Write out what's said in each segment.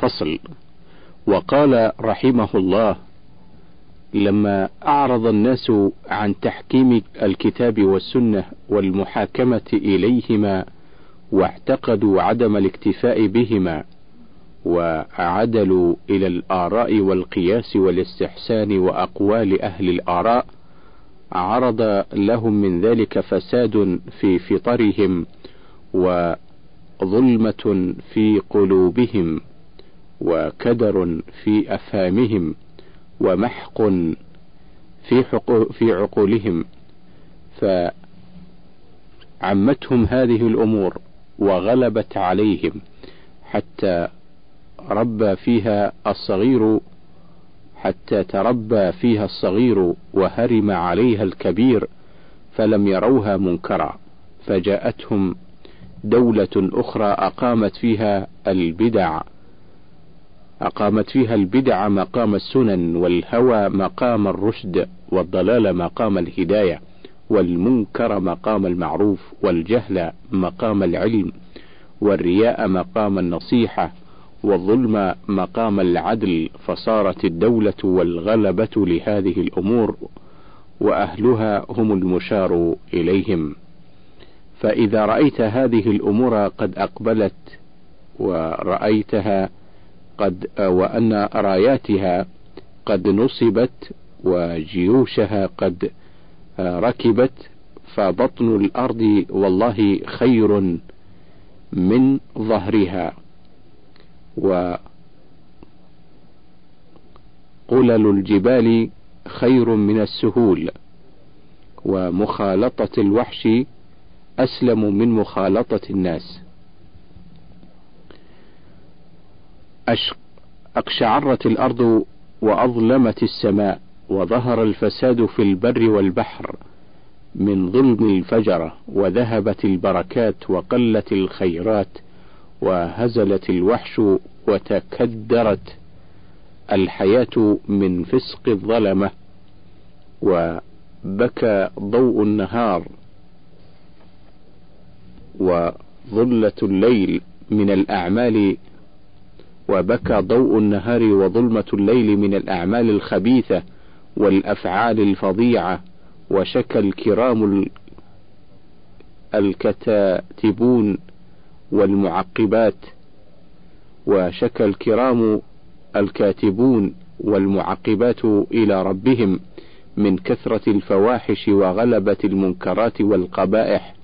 فصل. وقال رحمه الله لما أعرض الناس عن تحكيم الكتاب والسنة والمحاكمة إليهما واعتقدوا عدم الاكتفاء بهما وعدلوا إلى الآراء والقياس والاستحسان وأقوال أهل الآراء عرض لهم من ذلك فساد في فطرهم وظلمة في قلوبهم. وكدر في أفهامهم ومحق في, في عقولهم فعمتهم هذه الأمور وغلبت عليهم حتى ربى فيها الصغير حتى تربى فيها الصغير وهرم عليها الكبير فلم يروها منكرا فجاءتهم دولة أخرى أقامت فيها البدع. أقامت فيها البدع مقام السنن والهوى مقام الرشد والضلال مقام الهداية والمنكر مقام المعروف والجهل مقام العلم والرياء مقام النصيحة والظلم مقام العدل فصارت الدولة والغلبة لهذه الأمور وأهلها هم المشار إليهم فإذا رأيت هذه الأمور قد أقبلت ورأيتها قد وأن راياتها قد نصبت وجيوشها قد ركبت فبطن الأرض والله خير من ظهرها. وقلل الجبال خير من السهول. ومخالطة الوحش أسلم من مخالطة الناس. أقشعرت الأرض وأظلمت السماء وظهر الفساد في البر والبحر من ظلم الفجرة وذهبت البركات وقلت الخيرات وهزلت الوحش وتكدرت الحياة من فسق الظلمة وبكى ضوء النهار وظلة الليل من الأعمال وبكى ضوء النهار وظلمة الليل من الأعمال الخبيثة والأفعال الفظيعة وشكى الكرام الكتاتبون والمعقبات وشكى الكرام الكاتبون والمعقبات إلى ربهم من كثرة الفواحش وغلبة المنكرات والقبائح.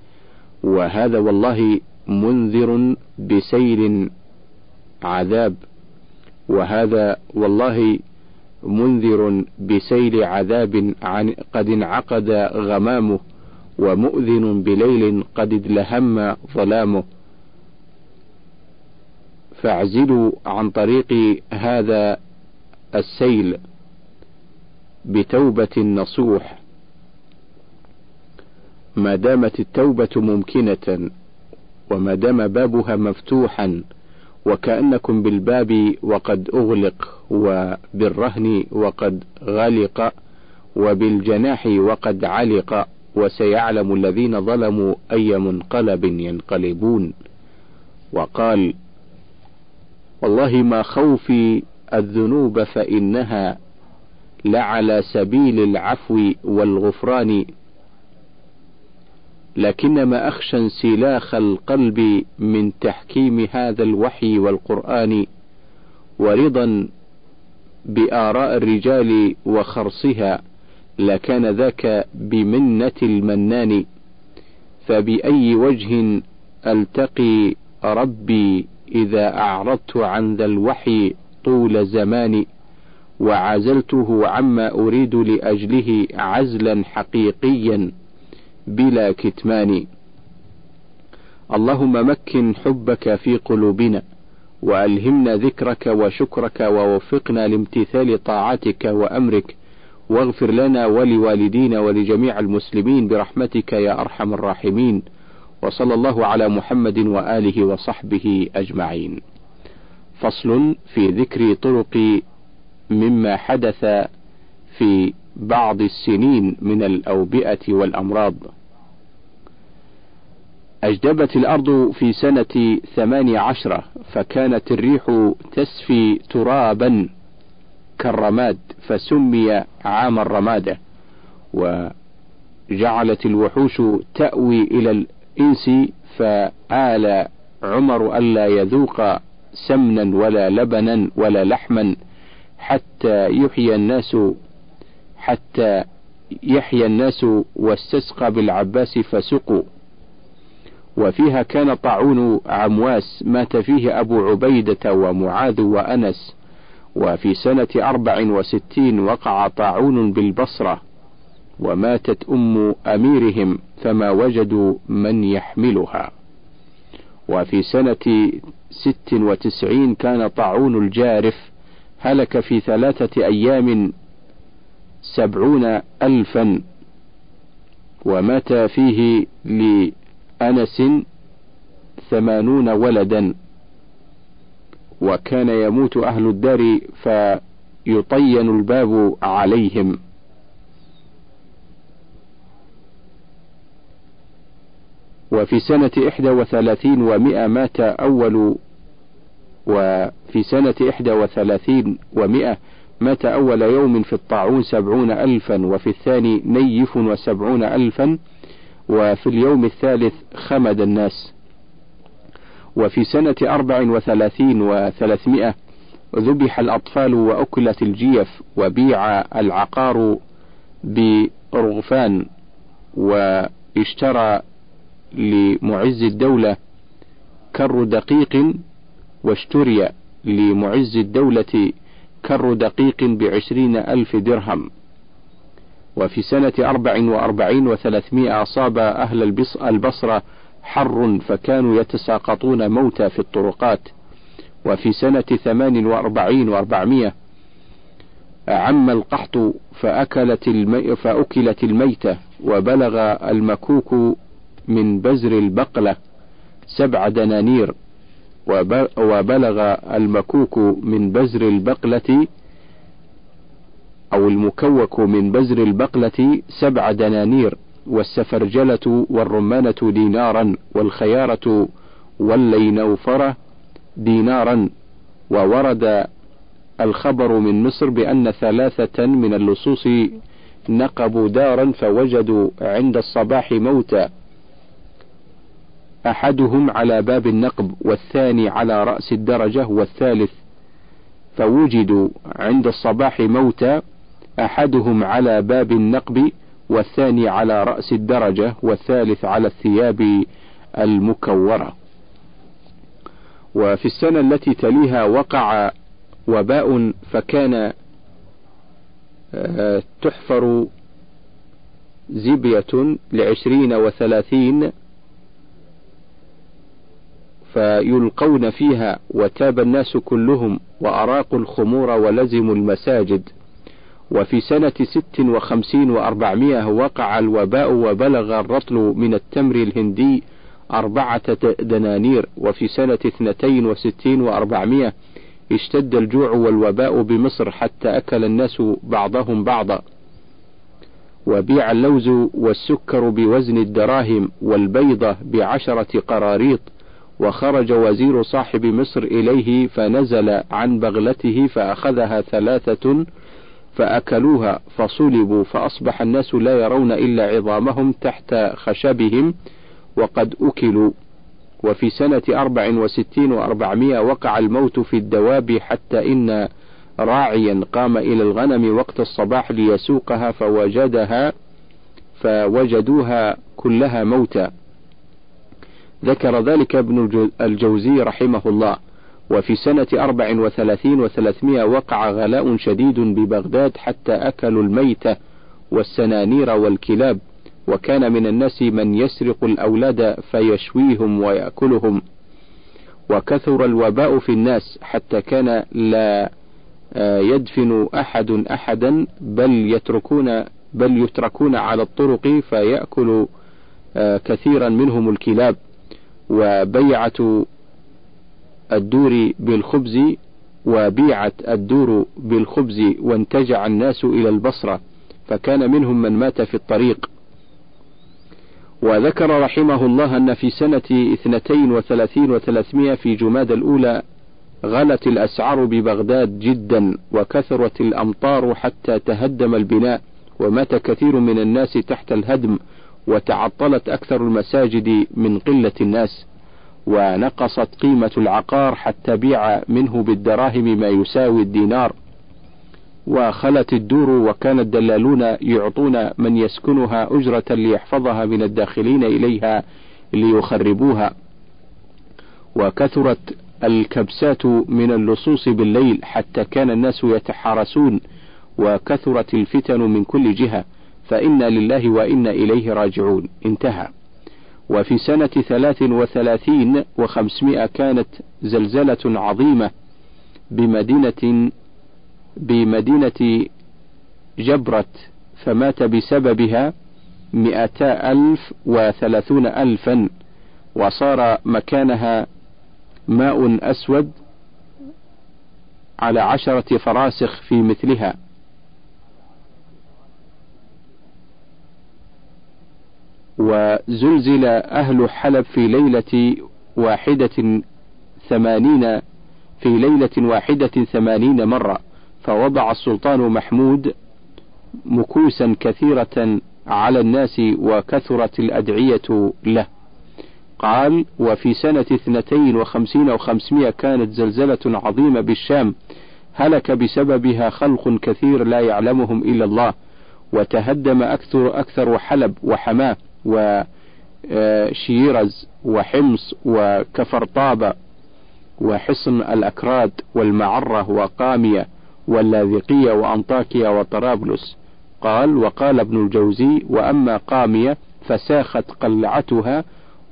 وهذا والله منذر بسيل عذاب وهذا والله منذر بسيل عذاب عن قد انعقد غمامه ومؤذن بليل قد ادلهم ظلامه. فاعزلوا عن طريق هذا السيل بتوبة نصوح. ما دامت التوبة ممكنة وما دام بابها مفتوحا وكأنكم بالباب وقد أغلق وبالرهن وقد غلق وبالجناح وقد علق وسيعلم الذين ظلموا أي منقلب ينقلبون. وقال والله ما خوفي الذنوب فإنها لعلى سبيل العفو والغفران لكنما أخشى انسلاخ القلب من تحكيم هذا الوحي والقرآن ورضا بآراء الرجال وخرصها لكان ذاك بمنة المنان. فبأي وجه ألتقي ربي إذا أعرضت عن ذا الوحي طول زماني وعزلته عما أريد لأجله عزلا حقيقيا؟ بلا كتمان. اللهم مكن حبك في قلوبنا وألهمنا ذكرك وشكرك ووفقنا لامتثال طاعتك وأمرك واغفر لنا ولوالدينا ولجميع المسلمين برحمتك يا أرحم الراحمين وصلى الله على محمد وآله وصحبه أجمعين. فصل في ذكر طرق مما حدث في بعض السنين من الأوبئة والأمراض. أجدبت الأرض في سنة ثمانية عشرة فكانت الريح تسفي ترابا كالرماد فسمي عام الرمادة وجعلت الوحوش تأوي إلى الإنس فآل عمر ألا يذوق سمنا ولا لبنا ولا لحما حتى يحيي الناس حتى يحيى الناس واستسقى بالعباس فسقوا. وفيها كان طاعون عمواس مات فيه أبو عبيدة ومعاذ وأنس وفي سنة أربع وستين وقع طاعون بالبصرة وماتت أم أميرهم فما وجدوا من يحملها. وفي سنة ست وتسعين كان طاعون الجارف هلك في ثلاثة أيام سبعون ألفا. ومات فيه لأنس ثمانون ولدا. وكان يموت أهل الدار فيطين الباب عليهم. وفي سنة إحدى وثلاثين ومائة مات أول وفي سنة إحدى وثلاثين ومائة مات أول يوم في الطاعون سبعون ألفا وفي الثاني نيف وسبعون ألفا وفي اليوم الثالث خمد الناس. وفي سنة أربع وثلاثين وثلاثمائة ذبح الأطفال وأكلت الجيف وبيع العقار برغفان واشترى لمعز الدولة كر دقيق واشتري لمعز الدولة كر دقيق بعشرين ألف درهم. وفي سنة أربع وأربعين وثلاثمائة أصاب أهل البصرة حر فكانوا يتساقطون موتى في الطرقات. وفي سنة ثمان وأربعين وأربعمائة عم القحط فأكلت المي فأكلت الميتة وبلغ المكوك من بزر البقلة سبع دنانير. وبلغ المكوك من بزر البقلة أو المكوك من بزر البقلة سبع دنانير والسفرجلة والرمانة دينارا والخيارة واللينوفرة دينارا وورد الخبر من مصر بأن ثلاثة من اللصوص نقبوا دارا فوجدوا عند الصباح موتى أحدهم على باب النقب والثاني على رأس الدرجة والثالث فوجدوا عند الصباح موتى أحدهم على باب النقب والثاني على رأس الدرجة والثالث على الثياب المكورة. وفي السنة التي تليها وقع وباء فكان آه، تحفر زبية لعشرين وثلاثين فيلقون فيها وتاب الناس كلهم وأراقوا الخمور ولزموا المساجد. وفي سنة ست وخمسين وأربعمائة وقع الوباء وبلغ الرطل من التمر الهندي أربعة دنانير. وفي سنة اثنتين وستين وأربعمائة اشتد الجوع والوباء بمصر حتى أكل الناس بعضهم بعضا. وبيع اللوز والسكر بوزن الدراهم والبيضة بعشرة قراريط. وخرج وزير صاحب مصر إليه فنزل عن بغلته فأخذها ثلاثة فأكلوها فصلبوا فأصبح الناس لا يرون إلا عظامهم تحت خشبهم وقد أكلوا. وفي سنة أربع وستين وأربعمائة وقع الموت في الدواب حتى إن راعيا قام إلى الغنم وقت الصباح ليسوقها فوجدها فوجدوها كلها موتى ذكر ذلك ابن الجوزي رحمه الله وفي سنة أربع وثلاثين وثلاثمائة وقع غلاء شديد ببغداد حتى أكلوا الميتة والسنانير والكلاب وكان من الناس من يسرق الأولاد فيشويهم ويأكلهم. وكثر الوباء في الناس حتى كان لا آه، يدفن أحد أحدا بل يتركون بل يتركون على الطرق فيأكل آه، كثيرا منهم الكلاب. وبيعة الدور بالخبز وبيعت الدور بالخبز وانتجع الناس إلى البصرة فكان منهم من مات في الطريق. وذكر رحمه الله أن في سنة اثنتين وثلاثين وثلاثمائة في جماد الأولى غلت الأسعار ببغداد جدا وكثرت الأمطار حتى تهدم البناء ومات كثير من الناس تحت الهدم وتعطلت أكثر المساجد من قلة الناس ونقصت قيمة العقار حتى بيع منه بالدراهم ما يساوي الدينار. وخلت الدور وكان الدلالون يعطون من يسكنها أجرة ليحفظها من الداخلين إليها ليخربوها. وكثرت الكبسات من اللصوص بالليل حتى كان الناس يتحارسون وكثرت الفتن من كل جهة. فإنا لله وإنا إليه راجعون. انتهى. وفي سنة ثلاث وثلاثين وخمسمائة كانت زلزلة عظيمة بمدينة بمدينة جبرت فمات بسببها مئتا ألف وثلاثون ألفا وصار مكانها ماء أسود على عشرة فراسخ في مثلها. وزلزل أهل حلب في ليلة واحدة ثمانين في ليلة واحدة ثمانين مرة فوضع السلطان محمود مكوسا كثيرة على الناس وكثرت الأدعية له. قال وفي سنة اثنتين وخمسين وخمسمائة كانت زلزلة عظيمة بالشام هلك بسببها خلق كثير لا يعلمهم إلا الله وتهدم أكثر أكثر حلب وحماة وشيرز وحمص وكفرطابة وحصن الأكراد والمعرة وقامية واللاذقية وأنطاكيا وطرابلس. قال وقال ابن الجوزي وأما قامية فساخت قلعتها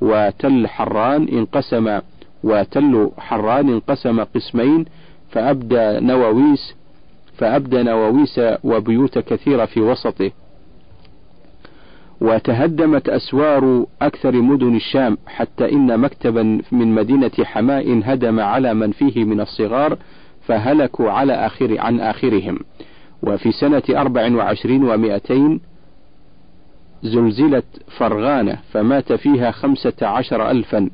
وتل حران انقسم وتل حران انقسم قسمين فأبدى نواويس فأبدى نواويس وبيوت كثيرة في وسطه. وتهدمت أسوار أكثر مدن الشام حتى إن مكتبا من مدينة حماء انهدم على من فيه من الصغار فهلكوا على آخر عن آخرهم. وفي سنة أربع وعشرين ومائتين زلزلت فرغانة فمات فيها خمسة عشر ألفا.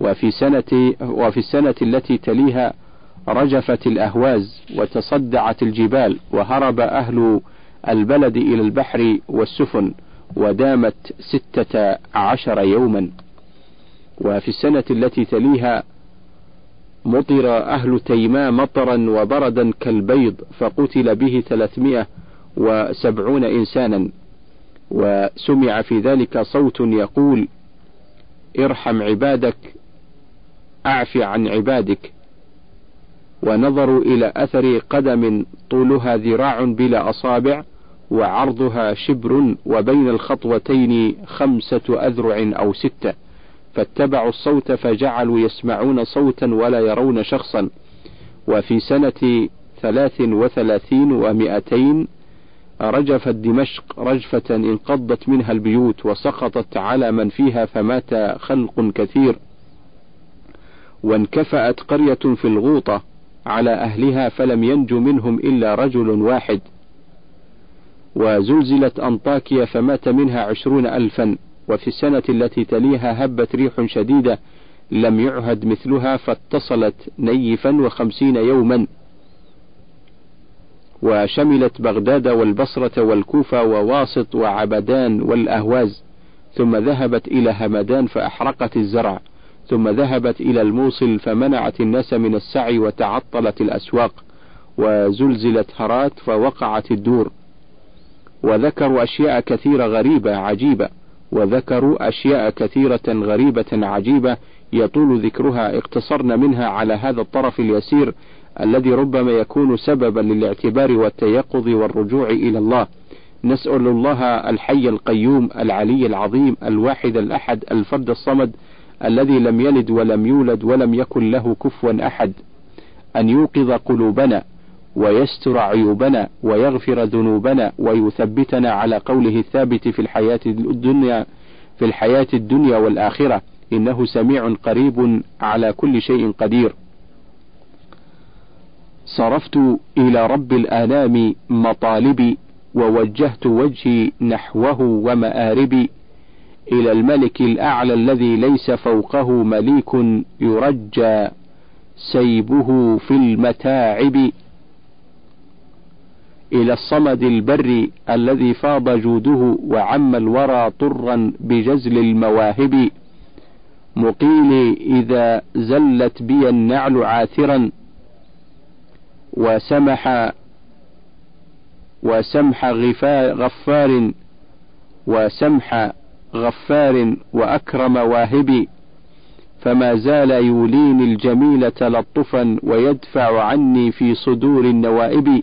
وفي سنة وفي السنة التي تليها رجفت الأهواز وتصدعت الجبال وهرب أهل البلد إلى البحر والسفن. ودامت ستة عشر يوما. وفي السنة التي تليها مطر أهل تيماء مطرا وبردا كالبيض فقتل به ثلاثمائة وسبعون إنسانا. وسمع في ذلك صوت يقول ارحم عبادك أعف عن عبادك. ونظروا إلى أثر قدم طولها ذراع بلا أصابع. وعرضها شبر وبين الخطوتين خمسة أذرع أو ستة. فاتبعوا الصوت فجعلوا يسمعون صوتا ولا يرون شخصا. وفي سنة ثلاث وثلاثين ومائتين رجفت دمشق رجفة انقضت منها البيوت وسقطت على من فيها فمات خلق كثير. وانكفأت قرية في الغوطة على أهلها فلم ينج منهم إلا رجل واحد. وزلزلت أنطاكيا فمات منها عشرون ألفا وفي السنة التي تليها هبت ريح شديدة لم يعهد مثلها فاتصلت نيفا وخمسين يوما. وشملت بغداد والبصرة والكوفة وواسط وعبدان والأهواز ثم ذهبت إلى همدان فأحرقت الزرع ثم ذهبت إلى الموصل فمنعت الناس من السعي وتعطلت الأسواق وزلزلت هرات فوقعت الدور. وذكروا أشياء كثيرة غريبة عجيبة وذكروا أشياء كثيرة غريبة عجيبة يطول ذكرها اقتصرنا منها على هذا الطرف اليسير الذي ربما يكون سببا للاعتبار والتيقظ والرجوع إلى الله. نسأل الله الحي القيوم العلي العظيم الواحد الأحد الفرد الصمد الذي لم يلد ولم يولد ولم يكن له كفوا أحد أن يوقظ قلوبنا ويستر عيوبنا ويغفر ذنوبنا ويثبتنا على قوله الثابت في الحياة الدنيا في الحياة الدنيا والآخرة. إنه سميع قريب على كل شيء قدير. صرفت إلى رب الآلام مطالبي ووجهت وجهي نحوه ومآربي. إلى الملك الأعلى الذي ليس فوقه مليك يرجى سيبه في المتاعب. إلى الصمد البر الذي فاض جوده وعم الورى طرا بجزل المواهب. مقيلي إذا زلت بي النعل عاثرا. وسمح وسمح غفار وسمح غفار وأكرم واهبي فما زال يوليني الجميل تلطفا ويدفع عني في صدور النوائب.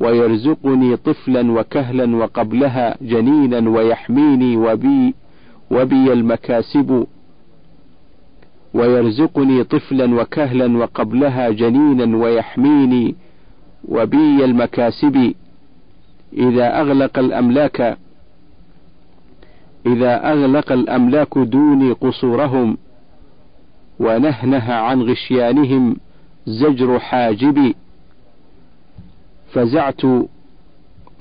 ويرزقني طفلا وكهلا وقبلها جنينا ويحميني وبي وبي المكاسب. ويرزقني طفلا وكهلا وقبلها جنينا ويحميني وبي المكاسب. إذا أغلق الأملاك إذا أغلق الأملاك دوني قصورهم ونهنه عن غشيانهم زجر حاجبي. فزعت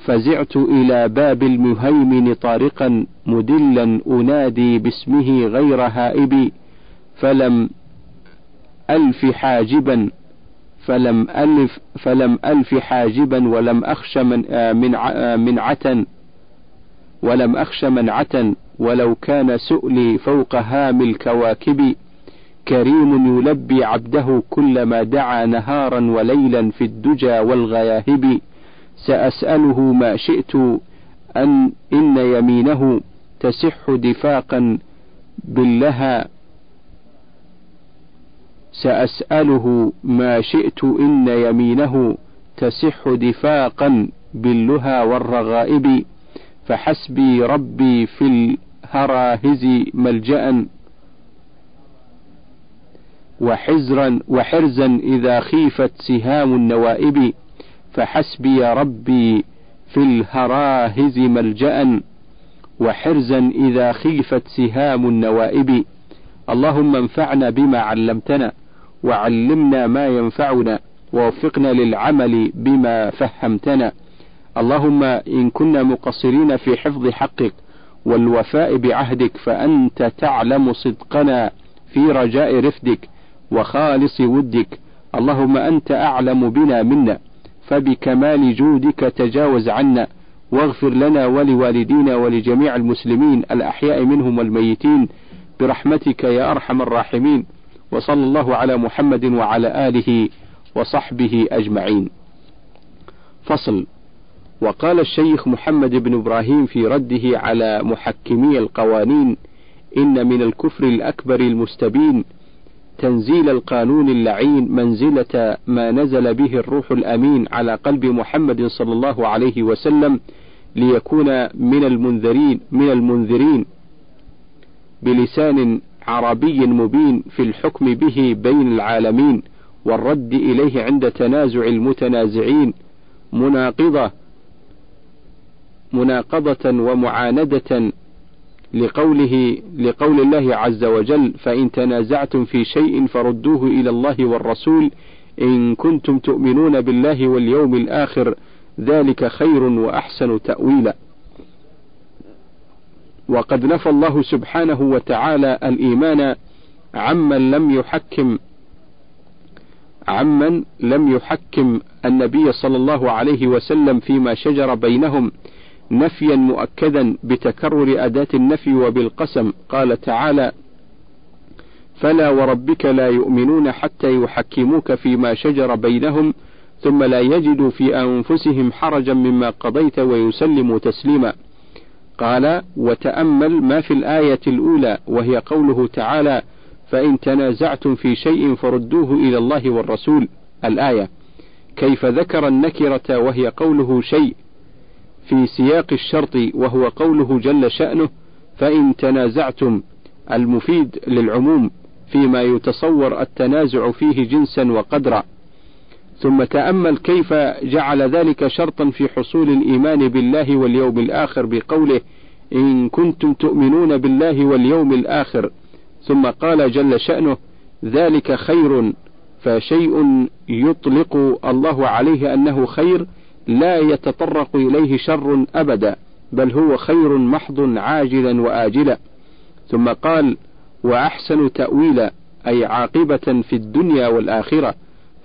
فزعت إلى باب المهيمن طارقا مدلا أنادي باسمه غير هائب فلم ألف حاجبا فلم ألف فلم ألف حاجبا ولم أخش من آه، من آه، منعة ولم أخش منعة ولو كان سؤلي فوق هام الكواكب. كريم يلبي عبده كلما دعا نهارا وليلا في الدجى والغياهب. سأسأله ما شئت أن إن يمينه تسح دفاقا باللها. سأسأله ما شئت إن يمينه تسح دفاقا باللها والرغائب. فحسبي ربي في الهراهز ملجأ. وحزرا وحرزا إذا خيفت سهام النوائب فحسبي ربي في الهراهز ملجأ. وحرزا إذا خيفت سهام النوائب اللهم انفعنا بما علمتنا وعلمنا ما ينفعنا ووفقنا للعمل بما فهمتنا. اللهم إن كنا مقصرين في حفظ حقك والوفاء بعهدك فأنت تعلم صدقنا في رجاء رفدك. وخالص ودك. اللهم أنت أعلم بنا منا فبكمال جودك تجاوز عنا. واغفر لنا ولوالدينا ولجميع المسلمين الأحياء منهم والميتين برحمتك يا أرحم الراحمين. وصلى الله على محمد وعلى آله وصحبه أجمعين. فصل. وقال الشيخ محمد بن إبراهيم في رده على محكمي القوانين إن من الكفر الأكبر المستبين تنزيل القانون اللعين منزلة ما نزل به الروح الأمين على قلب محمد صلى الله عليه وسلم ليكون من المنذرين من المنذرين بلسان عربي مبين في الحكم به بين العالمين والرد إليه عند تنازع المتنازعين مناقضة مناقضة ومعاندة لقوله لقول الله عز وجل فإن تنازعتم في شيء فردوه إلى الله والرسول إن كنتم تؤمنون بالله واليوم الآخر ذلك خير وأحسن تأويلا. وقد نفى الله سبحانه وتعالى الإيمان عمن لم يحكم عمن لم يحكم النبي صلى الله عليه وسلم فيما شجر بينهم نفيا مؤكدا بتكرر أداة النفي وبالقسم قال تعالى: فلا وربك لا يؤمنون حتى يحكموك فيما شجر بينهم ثم لا يجدوا في أنفسهم حرجا مما قضيت ويسلموا تسليما. قال: وتأمل ما في الآية الأولى وهي قوله تعالى: فإن تنازعتم في شيء فردوه إلى الله والرسول. الآية. كيف ذكر النكرة وهي قوله شيء في سياق الشرط وهو قوله جل شأنه فإن تنازعتم المفيد للعموم فيما يتصور التنازع فيه جنسا وقدرا. ثم تأمل كيف جعل ذلك شرطا في حصول الإيمان بالله واليوم الآخر بقوله إن كنتم تؤمنون بالله واليوم الآخر. ثم قال جل شأنه ذلك خير فشيء يطلق الله عليه أنه خير لا يتطرق إليه شر أبدا بل هو خير محض عاجلا وآجلا. ثم قال وأحسن تأويلا أي عاقبة في الدنيا والآخرة.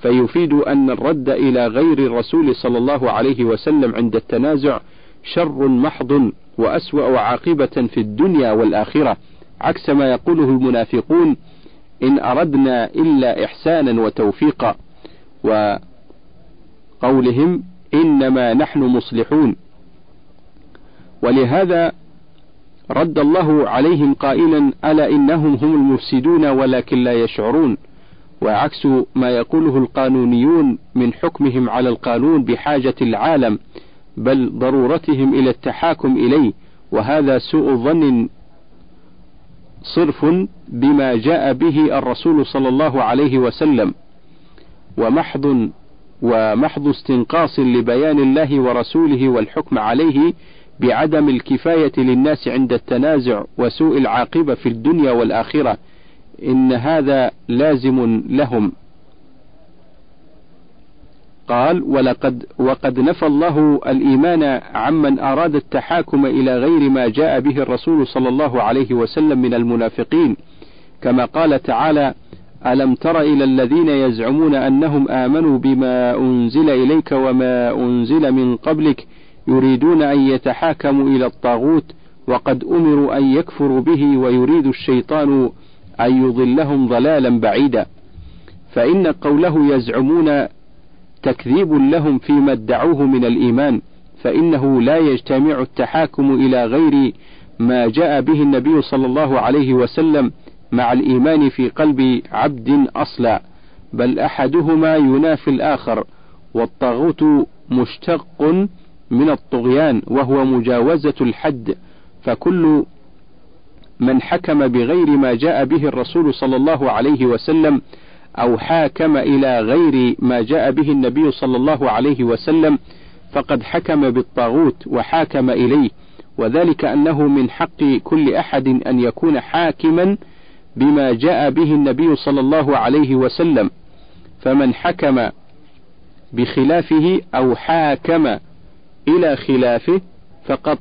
فيفيد أن الرد إلى غير الرسول صلى الله عليه وسلم عند التنازع شر محض وأسوأ عاقبة في الدنيا والآخرة عكس ما يقوله المنافقون إن أردنا إلا إحسانا وتوفيقا. وقولهم إنما نحن مصلحون. ولهذا رد الله عليهم قائلا ألا إنهم هم المفسدون ولكن لا يشعرون؟ وعكس ما يقوله القانونيون من حكمهم على القانون بحاجة العالم بل ضرورتهم إلى التحاكم إليه. وهذا سوء ظن صرف بما جاء به الرسول صلى الله عليه وسلم. ومحض ومحض استنقاص لبيان الله ورسوله والحكم عليه بعدم الكفاية للناس عند التنازع وسوء العاقبة في الدنيا والآخرة. إن هذا لازم لهم. قال ولقد وقد نفى الله الإيمان عمن أراد التحاكم إلى غير ما جاء به الرسول صلى الله عليه وسلم من المنافقين. كما قال تعالى ألم تر إلى الذين يزعمون أنهم آمنوا بما أنزل إليك وما أنزل من قبلك يريدون أن يتحاكموا إلى الطاغوت وقد أمروا أن يكفروا به ويريد الشيطان أن يضلهم ضلالا بعيدا. فإن قوله يزعمون تكذيب لهم فيما ادعوه من الإيمان فإنه لا يجتمع التحاكم إلى غير ما جاء به النبي صلى الله عليه وسلم مع الإيمان في قلب عبد أصلا بل أحدهما ينافي الآخر والطاغوت مشتق من الطغيان وهو مجاوزة الحد فكل من حكم بغير ما جاء به الرسول صلى الله عليه وسلم أو حاكم إلى غير ما جاء به النبي صلى الله عليه وسلم فقد حكم بالطاغوت وحاكم إليه وذلك أنه من حق كل أحد أن يكون حاكما بما جاء به النبي صلى الله عليه وسلم فمن حكم بخلافه أو حاكم إلى خلافه فقد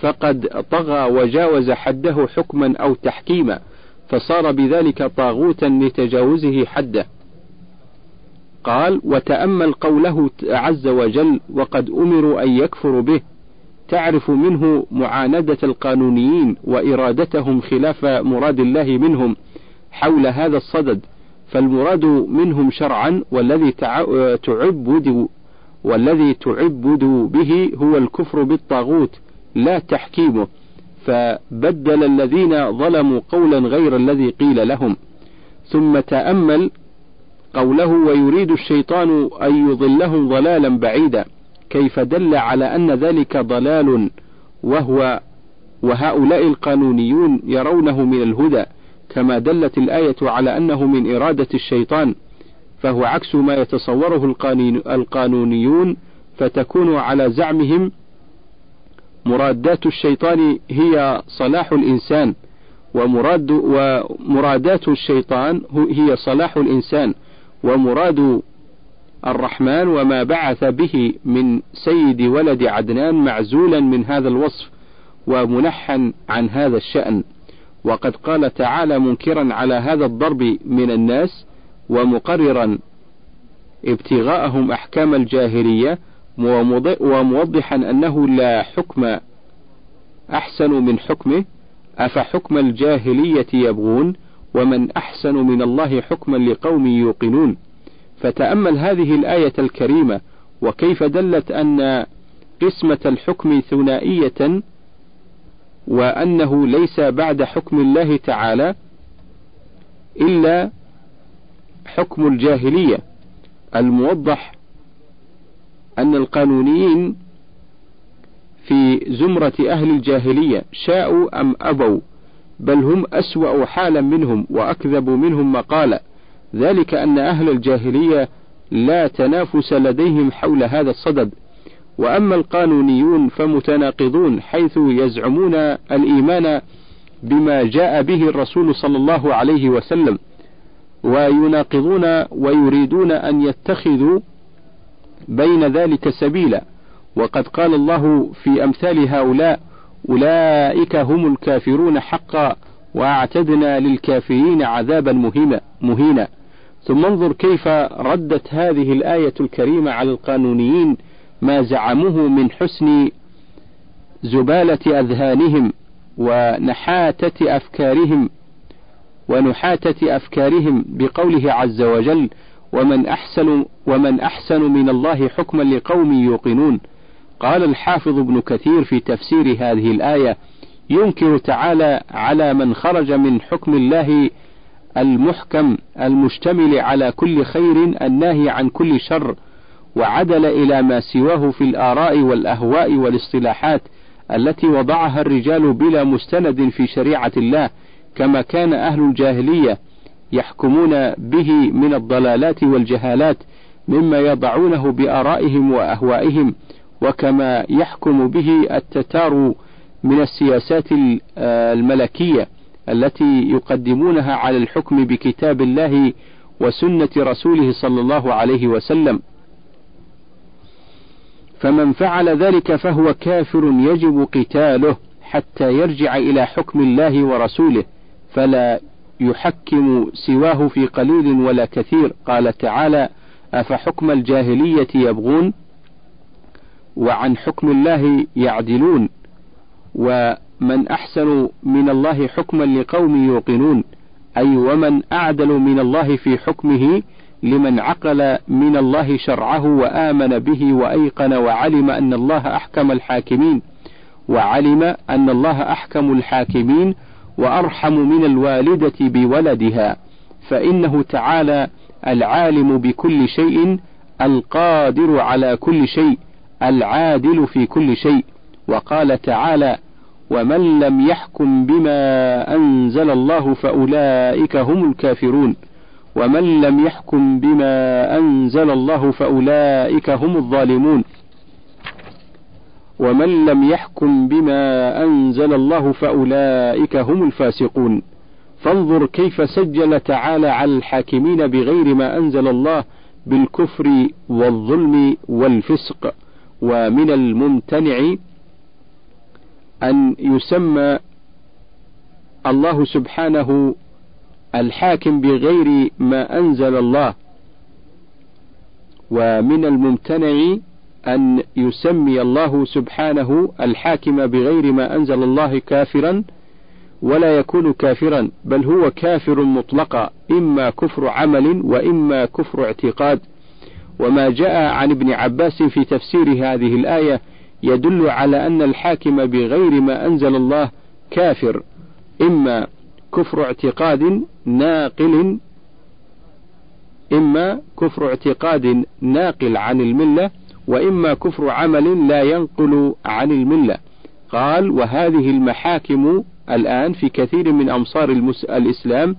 فقد طغى وجاوز حده حكما أو تحكيما فصار بذلك طاغوتا لتجاوزه حده. قال وتأمل قوله عز وجل وقد أمروا أن يكفروا به. تعرف منه معاندة القانونيين وإرادتهم خلاف مراد الله منهم حول هذا الصدد فالمراد منهم شرعا والذي تعبد والذي تعبد به هو الكفر بالطاغوت لا تحكيمه فبدل الذين ظلموا قولا غير الذي قيل لهم. ثم تأمل قوله ويريد الشيطان أن يضلهم ضلالا بعيدا. كيف دل على أن ذلك ضلال وهو وهؤلاء القانونيون يرونه من الهدى كما دلت الآية على أنه من إرادة الشيطان فهو عكس ما يتصوره القانونيون فتكون على زعمهم مرادات الشيطان هي صلاح الإنسان ومراد ومرادات الشيطان هي صلاح الإنسان ومراد الرحمن وما بعث به من سيد ولد عدنان معزولا من هذا الوصف ومنحا عن هذا الشأن. وقد قال تعالى منكرا على هذا الضرب من الناس ومقررا ابتغاءهم أحكام الجاهلية وموضحا أنه لا حكم أحسن من حكمه. أفحكم الجاهلية يبغون ومن أحسن من الله حكما لقوم يوقنون. فتأمل هذه الآية الكريمة وكيف دلت أن قسمة الحكم ثنائية وأنه ليس بعد حكم الله تعالى إلا حكم الجاهلية. الموضح أن القانونيين في زمرة أهل الجاهلية شاءوا أم أبوا بل هم أسوأ حالا منهم وأكذب منهم مقالا. ذلك أن أهل الجاهلية لا تنافس لديهم حول هذا الصدد. وأما القانونيون فمتناقضون حيث يزعمون الإيمان بما جاء به الرسول صلى الله عليه وسلم ويناقضون ويريدون أن يتخذوا بين ذلك سبيلا. وقد قال الله في أمثال هؤلاء أولئك هم الكافرون حقا وأعتدنا للكافرين عذابا مهينا ثم انظر كيف ردت هذه الآية الكريمة على القانونيين ما زعموه من حسن زبالة أذهانهم ونحاتة أفكارهم ونحاتة أفكارهم بقوله عز وجل ومن أحسن ومن أحسن من الله حكما لقوم يوقنون قال الحافظ ابن كثير في تفسير هذه الآية ينكر تعالى على من خرج من حكم الله المحكم المشتمل على كل خير الناهي عن كل شر وعدل إلى ما سواه في الآراء والأهواء والاصطلاحات التي وضعها الرجال بلا مستند في شريعة الله كما كان أهل الجاهلية يحكمون به من الضلالات والجهالات مما يضعونه بآرائهم وأهوائهم وكما يحكم به التتار من السياسات الملكية. التي يقدمونها على الحكم بكتاب الله وسنة رسوله صلى الله عليه وسلم. فمن فعل ذلك فهو كافر يجب قتاله حتى يرجع إلى حكم الله ورسوله فلا يحكم سواه في قليل ولا كثير. قال تعالى أفحكم الجاهلية يبغون وعن حكم الله يعدلون؟ ومن أحسن من الله حكما لقوم يوقنون أي ومن أعدل من الله في حكمه لمن عقل من الله شرعه وآمن به وأيقن وعلم أن الله أحكم الحاكمين وعلم أن الله أحكم الحاكمين وأرحم من الوالدة بولدها فإنه تعالى العالم بكل شيء القادر على كل شيء العادل في كل شيء وقال تعالى ومن لم يحكم بما أنزل الله فأولئك هم الكافرون. ومن لم يحكم بما أنزل الله فأولئك هم الظالمون. ومن لم يحكم بما أنزل الله فأولئك هم الفاسقون. فانظر كيف سجل تعالى على الحاكمين بغير ما أنزل الله بالكفر والظلم والفسق. ومن الممتنع أن يسمى الله سبحانه الحاكم بغير ما أنزل الله. ومن الممتنع أن يسمي الله سبحانه الحاكم بغير ما أنزل الله كافرا ولا يكون كافرا بل هو كافر مطلقا إما كفر عمل وإما كفر اعتقاد. وما جاء عن ابن عباس في تفسير هذه الآية يدل على أن الحاكم بغير ما أنزل الله كافر إما كفر اعتقاد ناقل إما كفر اعتقاد ناقل عن الملة وإما كفر عمل لا ينقل عن الملة. قال وهذه المحاكم الآن في كثير من أمصار الإسلام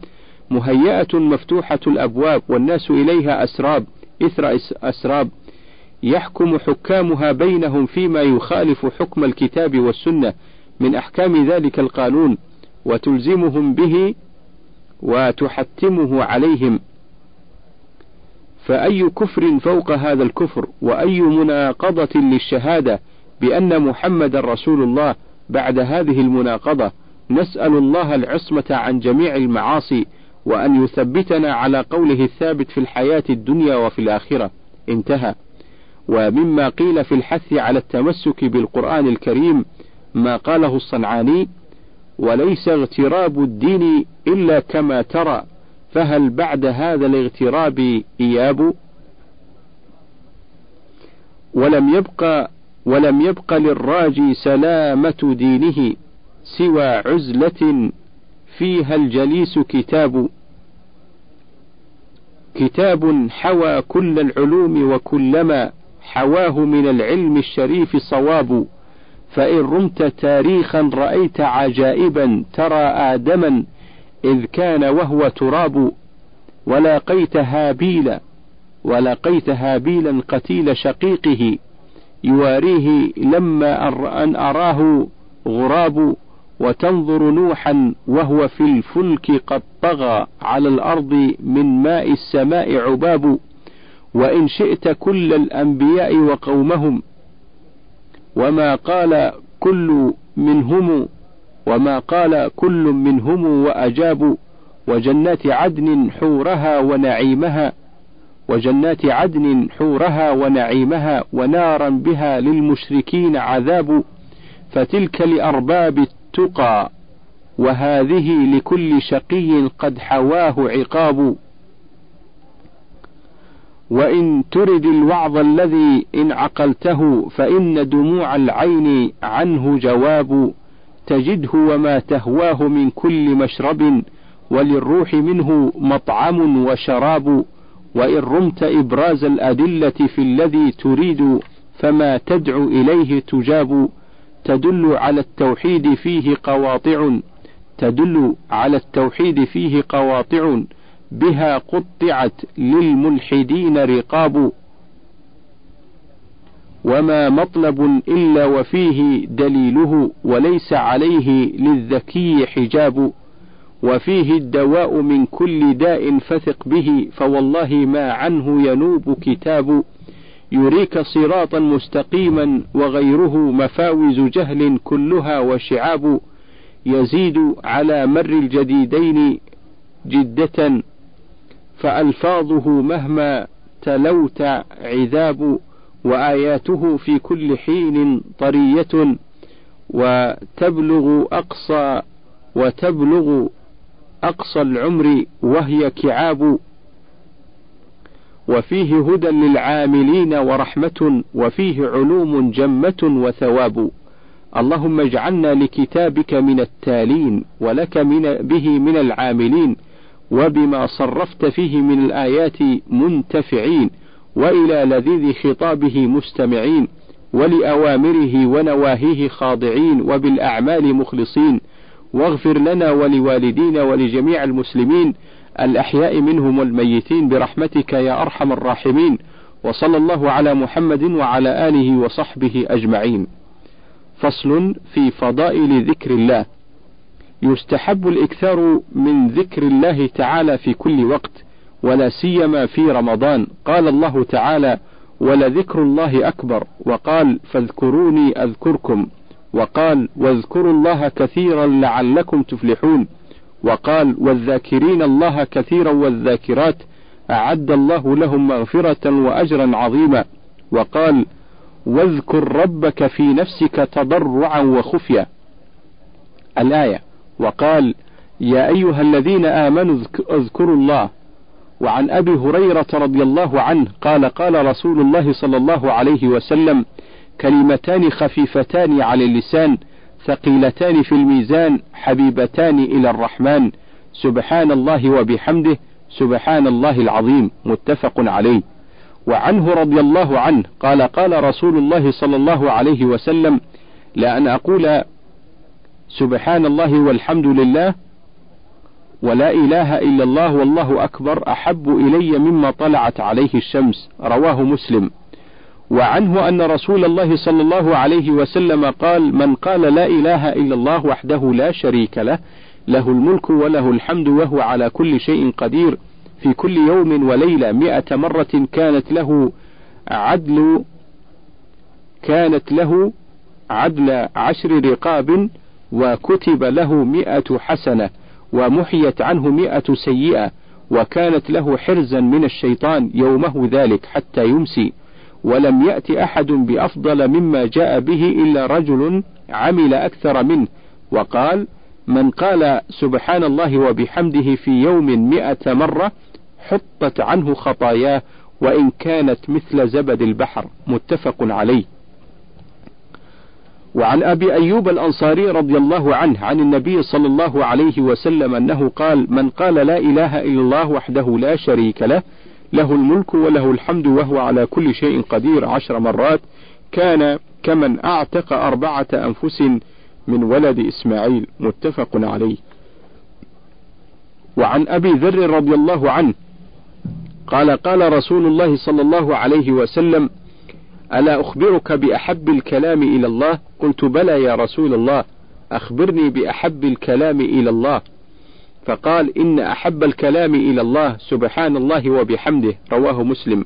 مهيئة مفتوحة الأبواب والناس إليها أسراب إثر أسراب يحكم حكامها بينهم فيما يخالف حكم الكتاب والسنة من أحكام ذلك القانون وتلزمهم به وتحتمه عليهم. فأي كفر فوق هذا الكفر وأي مناقضة للشهادة بأن محمد رسول الله بعد هذه المناقضة نسأل الله العصمة عن جميع المعاصي وأن يثبتنا على قوله الثابت في الحياة الدنيا وفي الآخرة. انتهى. ومما قيل في الحث على التمسك بالقرآن الكريم ما قاله الصنعاني وليس اغتراب الدين إلا كما ترى فهل بعد هذا الاغتراب إياب؟ ولم يبق ولم يبق للراجي سلامة دينه سوى عزلة فيها الجليس كتاب. كتاب حوى كل العلوم وكلما حواه من العلم الشريف صواب فإن رمت تاريخا رأيت عجائبا ترى آدما إذ كان وهو تراب ولاقيت هابيل ولقيت هابيلا قتيل شقيقه يواريه لما أن أراه غراب وتنظر نوحا وهو في الفلك قد طغى على الأرض من ماء السماء عباب. وإن شئت كل الأنبياء وقومهم وما قال كل منهم وما قال كل منهم وأجابوا وجنات عدن حورها ونعيمها وجنات عدن حورها ونعيمها ونارا بها للمشركين عذاب فتلك لأرباب التقى وهذه لكل شقي قد حواه عقاب وإن ترد الوعظ الذي إن عقلته فإن دموع العين عنه جواب تجده وما تهواه من كل مشرب وللروح منه مطعم وشراب وإن رمت إبراز الأدلة في الذي تريد فما تدعو إليه تجاب تدل على التوحيد فيه قواطع تدل على التوحيد فيه قواطع بها قطعت للملحدين رقاب. وما مطلب إلا وفيه دليله وليس عليه للذكي حجاب. وفيه الدواء من كل داء فثق به فوالله ما عنه ينوب كتاب. يريك صراطا مستقيما وغيره مفاوز جهل كلها وشعاب. يزيد على مر الجديدين جدة فألفاظه مهما تلوت عذاب وآياته في كل حين طرية وتبلغ أقصى وتبلغ أقصى العمر وهي كعاب وفيه هدى للعاملين ورحمة وفيه علوم جمة وثواب. اللهم اجعلنا لكتابك من التالين ولك من به من العاملين وبما صرفت فيه من الآيات منتفعين وإلى لذيذ خطابه مستمعين ولأوامره ونواهيه خاضعين وبالأعمال مخلصين واغفر لنا ولوالدينا ولجميع المسلمين الأحياء منهم والميتين برحمتك يا أرحم الراحمين وصلى الله على محمد وعلى آله وصحبه أجمعين. فصل في فضائل ذكر الله. يستحب الإكثار من ذكر الله تعالى في كل وقت، ولا سيما في رمضان، قال الله تعالى: ولذكر الله أكبر، وقال: فاذكروني أذكركم، وقال: واذكروا الله كثيرا لعلكم تفلحون. وقال والذاكرين الله كثيرا والذاكرات أعد الله لهم مغفرة وأجرا عظيما وقال واذكر ربك في نفسك تضرعا وخفيا الآية وقال يا أيها الذين آمنوا اذكروا الله. وعن أبي هريرة رضي الله عنه قال قال رسول الله صلى الله عليه وسلم كلمتان خفيفتان على اللسان ثقيلتان في الميزان حبيبتان إلى الرحمن. سبحان الله وبحمده سبحان الله العظيم. متفق عليه. وعنه رضي الله عنه قال قال رسول الله صلى الله عليه وسلم لأن أقول سبحان الله والحمد لله ولا إله إلا الله والله أكبر أحب إلي مما طلعت عليه الشمس رواه مسلم. وعنه أن رسول الله صلى الله عليه وسلم قال من قال لا إله إلا الله وحده لا شريك له له الملك وله الحمد وهو على كل شيء قدير في كل يوم وليلة مئة مرة كانت له عدل كانت له عدل عشر رقاب وكتب له مئة حسنة ومحيت عنه مئة سيئة وكانت له حرزا من الشيطان يومه ذلك حتى يمسي. ولم يأت أحد بأفضل مما جاء به إلا رجل عمل أكثر منه. وقال من قال سبحان الله وبحمده في يوم مئة مرة حطت عنه خطاياه وإن كانت مثل زبد البحر. متفق عليه. وعن أبي أيوب الأنصاري رضي الله عنه عن النبي صلى الله عليه وسلم أنه قال من قال لا إله إلا الله وحده لا شريك له له الملك وله الحمد وهو على كل شيء قدير عشر مرات كان كمن أعتق أربعة أنفس من ولد إسماعيل. متفق عليه. وعن أبي ذر رضي الله عنه قال قال رسول الله صلى الله عليه وسلم ألا أخبرك بأحب الكلام إلى الله؟ قلت بلى يا رسول الله أخبرني بأحب الكلام إلى الله. فقال إن أحب الكلام إلى الله سبحان الله وبحمده رواه مسلم.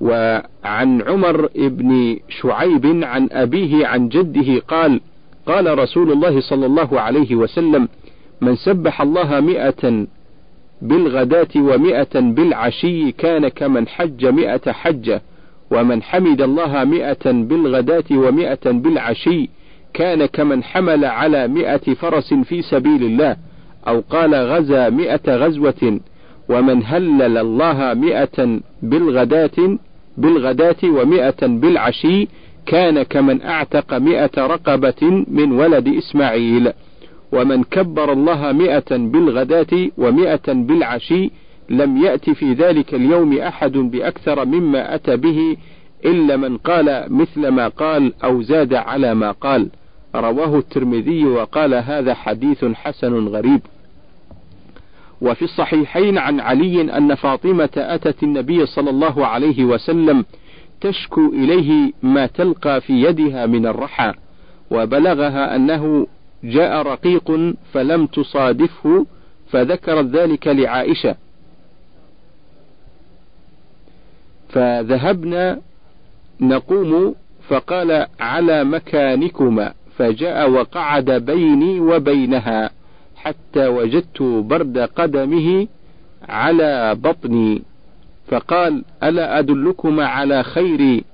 وعن عمر بن شعيب عن أبيه عن جده قال قال رسول الله صلى الله عليه وسلم من سبح الله مئة بالغداة ومئة بالعشي كان كمن حج مئة حجة ومن حمد الله مئة بالغداة ومئة بالعشي كان كمن حمل على مئة فرس في سبيل الله أو قال غزا مئة غزوة ومن هلل الله مئة بالغداة بالغداة ومئة بالعشي كان كمن أعتق مئة رقبة من ولد إسماعيل. ومن كبر الله مئة بالغداة ومئة بالعشي لم يأت في ذلك اليوم أحد بأكثر مما أتى به إلا من قال مثل ما قال أو زاد على ما قال. رواه الترمذي وقال هذا حديث حسن غريب. وفي الصحيحين عن علي أن فاطمة أتت النبي صلى الله عليه وسلم تشكو إليه ما تلقى في يدها من الرحى وبلغها أنه جاء رقيق فلم تصادفه فذكرت ذلك لعائشة. فذهبنا نقوم فقال على مكانكما فجاء وقعد بيني وبينها حتى وجدت برد قدمه على بطني. فقال ألا أدلكما على خير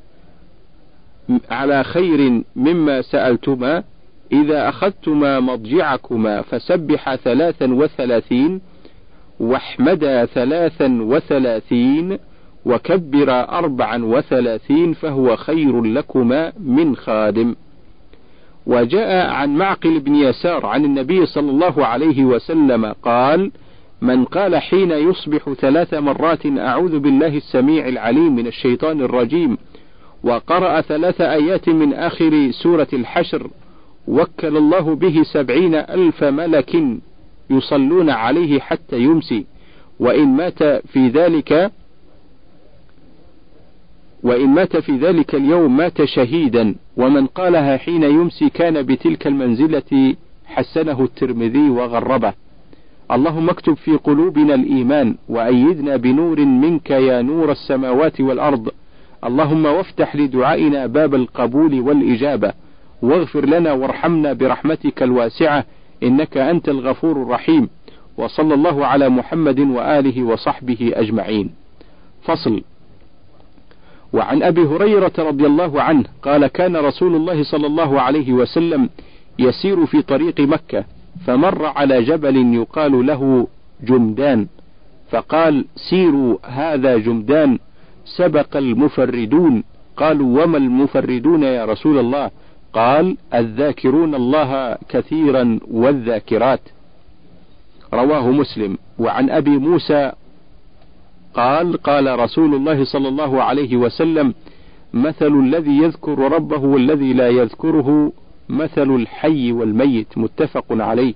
على خير مما سألتما؟ إذا أخذتما مضجعكما فسبح ثلاثا وثلاثين واحمدا ثلاثا وثلاثين وكبر أربعا وثلاثين فهو خير لكما من خادم. وجاء عن معقل بن يسار عن النبي صلى الله عليه وسلم قال من قال حين يصبح ثلاث مرات أعوذ بالله السميع العليم من الشيطان الرجيم وقرأ ثلاث آيات من آخر سورة الحشر وكل الله به سبعين ألف ملك يصلون عليه حتى يمسي وإن مات في ذلك وإن مات في ذلك اليوم مات شهيدا ومن قالها حين يمسي كان بتلك المنزلة حسنه الترمذي وغربه. اللهم اكتب في قلوبنا الإيمان وأيدنا بنور منك يا نور السماوات والأرض. اللهم وافتح لدعائنا باب القبول والإجابة. واغفر لنا وارحمنا برحمتك الواسعة إنك أنت الغفور الرحيم. وصلى الله على محمد وآله وصحبه أجمعين. فصل. وعن أبي هريرة رضي الله عنه قال كان رسول الله صلى الله عليه وسلم يسير في طريق مكة فمر على جبل يقال له جمدان. فقال سيروا هذا جمدان. سبق المفردون. قالوا وما المفردون يا رسول الله؟ قال الذاكرون الله كثيرا والذاكرات. رواه مسلم. وعن أبي موسى قال قال رسول الله صلى الله عليه وسلم مثل الذي يذكر ربه والذي لا يذكره مثل الحي والميت. متفق عليه.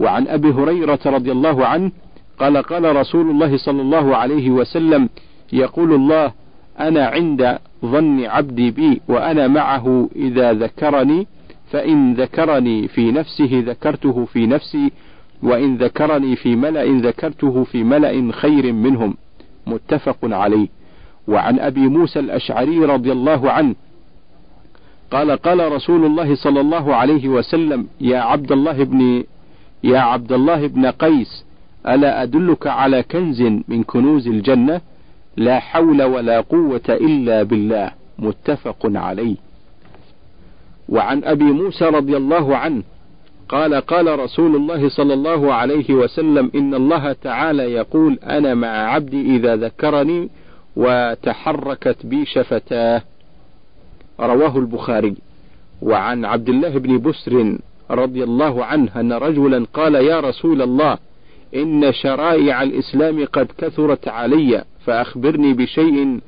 وعن أبي هريرة رضي الله عنه قال قال رسول الله صلى الله عليه وسلم يقول الله أنا عند ظن عبدي بي وأنا معه إذا ذكرني فإن ذكرني في نفسه ذكرته في نفسي وإن ذكرني في ملأ ذكرته في ملأ خير منهم. متفق عليه. وعن أبي موسى الأشعري رضي الله عنه قال قال رسول الله صلى الله عليه وسلم يا عبد الله بن يا عبد الله بن قيس ألا أدلك على كنز من كنوز الجنة؟ لا حول ولا قوة إلا بالله. متفق عليه. وعن أبي موسى رضي الله عنه قال قال رسول الله صلى الله عليه وسلم إن الله تعالى يقول أنا مع عبدي إذا ذكرني وتحركت بي شفتاه. رواه البخاري. وعن عبد الله بن بسر رضي الله عنه أن رجلا قال يا رسول الله إن شرائع الإسلام قد كثرت علي فأخبرني بشيء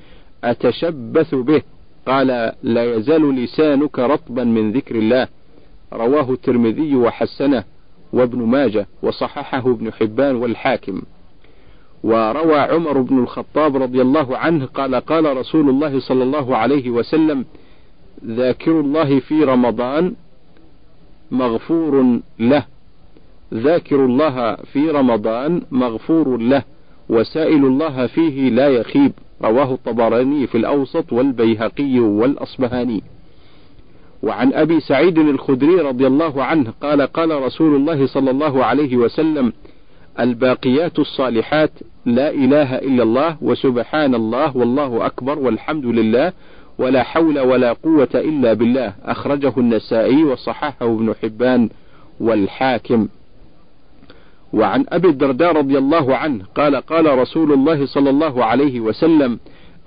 أتشبث به. قال لا يزال لسانك رطبا من ذكر الله. رواه الترمذي وحسنه وابن ماجه وصححه ابن حبان والحاكم. وروى عمر بن الخطاب رضي الله عنه قال قال رسول الله صلى الله عليه وسلم ذاكر الله في رمضان مغفور له. ذاكر الله في رمضان مغفور له. وسائل الله فيه لا يخيب. رواه الطبراني في الأوسط والبيهقي والأصبهاني. وعن أبي سعيد الخدري رضي الله عنه قال قال رسول الله صلى الله عليه وسلم الباقيات الصالحات لا إله إلا الله وسبحان الله والله أكبر والحمد لله ولا حول ولا قوة إلا بالله. أخرجه النسائي وصححه ابن حبان والحاكم. وعن أبي الدرداء رضي الله عنه قال قال رسول الله صلى الله عليه وسلم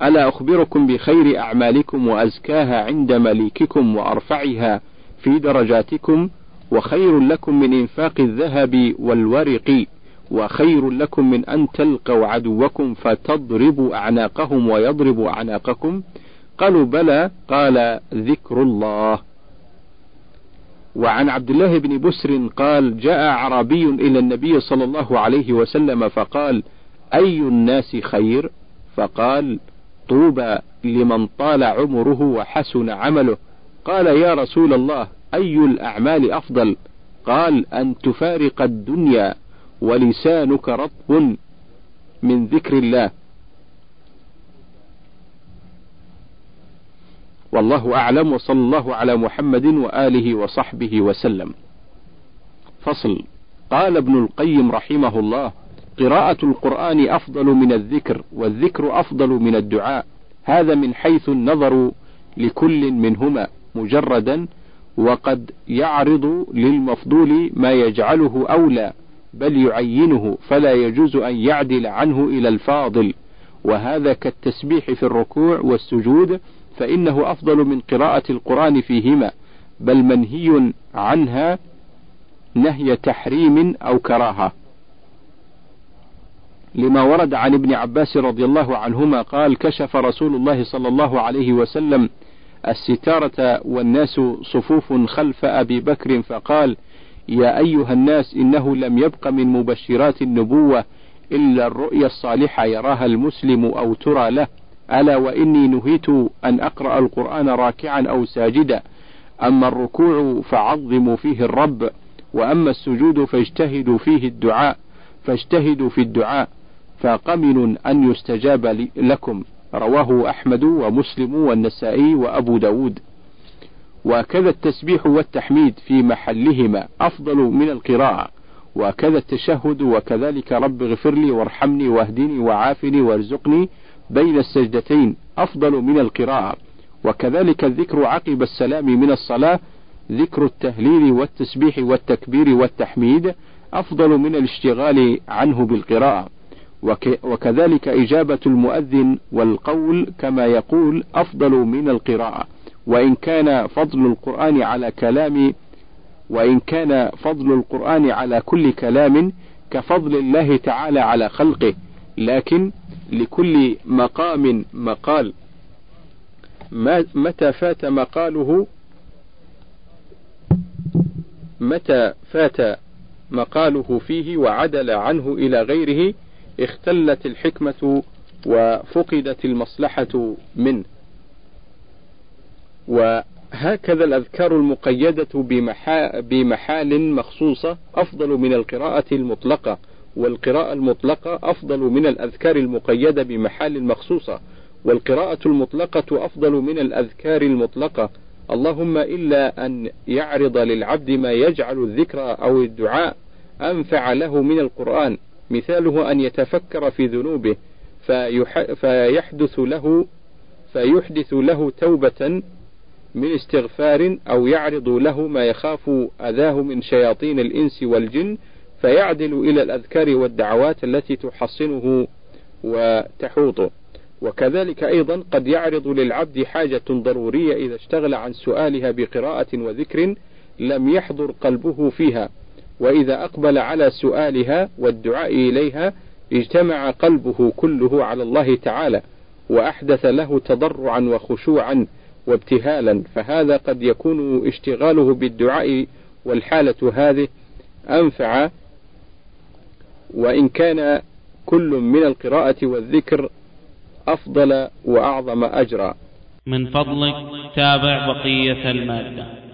ألا أخبركم بخير أعمالكم وأزكاها عند مليككم وأرفعها في درجاتكم وخير لكم من إنفاق الذهب والورق وخير لكم من أن تلقوا عدوكم فتضربوا أعناقهم ويضربوا أعناقكم قالوا بلى قال ذكر الله وعن عبد الله بن بسر قال جاء عربي إلى النبي صلى الله عليه وسلم فقال أي الناس خير فقال طوبى لمن طال عمره وحسن عمله. قال يا رسول الله أي الأعمال أفضل؟ قال أن تفارق الدنيا ولسانك رطب من ذكر الله. والله أعلم وصلى الله على محمد وآله وصحبه وسلم. فصل. قال ابن القيم رحمه الله قراءة القرآن أفضل من الذكر والذكر أفضل من الدعاء. هذا من حيث النظر لكل منهما مجردا وقد يعرض للمفضول ما يجعله أولى بل يعينه فلا يجوز أن يعدل عنه إلى الفاضل. وهذا كالتسبيح في الركوع والسجود فإنه أفضل من قراءة القرآن فيهما بل منهي عنها نهي تحريم أو كراهة. لما ورد عن ابن عباس رضي الله عنهما قال كشف رسول الله صلى الله عليه وسلم الستارة والناس صفوف خلف أبي بكر فقال يا أيها الناس إنه لم يبق من مبشرات النبوة إلا الرؤيا الصالحة يراها المسلم أو ترى له. ألا وإني نهيت أن أقرأ القرآن راكعا أو ساجدا. أما الركوع فعظموا فيه الرب وأما السجود فاجتهدوا فيه الدعاء فاجتهدوا في الدعاء. فقمن أن يستجاب لكم. رواه أحمد ومسلم والنسائي وأبو داود. وكذا التسبيح والتحميد في محلهما أفضل من القراءة. وكذا التشهد وكذلك رب اغفر لي وارحمني واهدني وعافني وارزقني بين السجدتين أفضل من القراءة. وكذلك الذكر عقب السلام من الصلاة ذكر التهليل والتسبيح والتكبير والتحميد أفضل من الاشتغال عنه بالقراءة. وكذلك إجابة المؤذن والقول كما يقول أفضل من القراءة. وإن كان فضل القرآن على كلام وإن كان فضل القرآن على كل كلام كفضل الله تعالى على خلقه. لكن لكل مقام مقال. متى فات مقاله؟ متى فات مقاله فيه وعدل عنه إلى غيره؟ اختلت الحكمة وفقدت المصلحة منه. وهكذا الأذكار المقيدة بمحال مخصوصة أفضل من القراءة المطلقة والقراءة المطلقة أفضل من الأذكار المقيدة بمحال مخصوصة والقراءة المطلقة أفضل من الأذكار المطلقة. اللهم إلا أن يعرض للعبد ما يجعل الذكر أو الدعاء أنفع له من القرآن. مثاله أن يتفكر في ذنوبه فيحدث له فيحدث له توبة من استغفار أو يعرض له ما يخاف أذاه من شياطين الإنس والجن فيعدل إلى الأذكار والدعوات التي تحصنه وتحوطه. وكذلك أيضا قد يعرض للعبد حاجة ضرورية إذا اشتغل عن سؤالها بقراءة وذكر لم يحضر قلبه فيها. وإذا أقبل على سؤالها والدعاء إليها اجتمع قلبه كله على الله تعالى وأحدث له تضرعا وخشوعا وابتهالا. فهذا قد يكون اشتغاله بالدعاء والحالة هذه أنفع وإن كان كل من القراءة والذكر أفضل وأعظم أجرا. من فضلك تابع بقية المادة.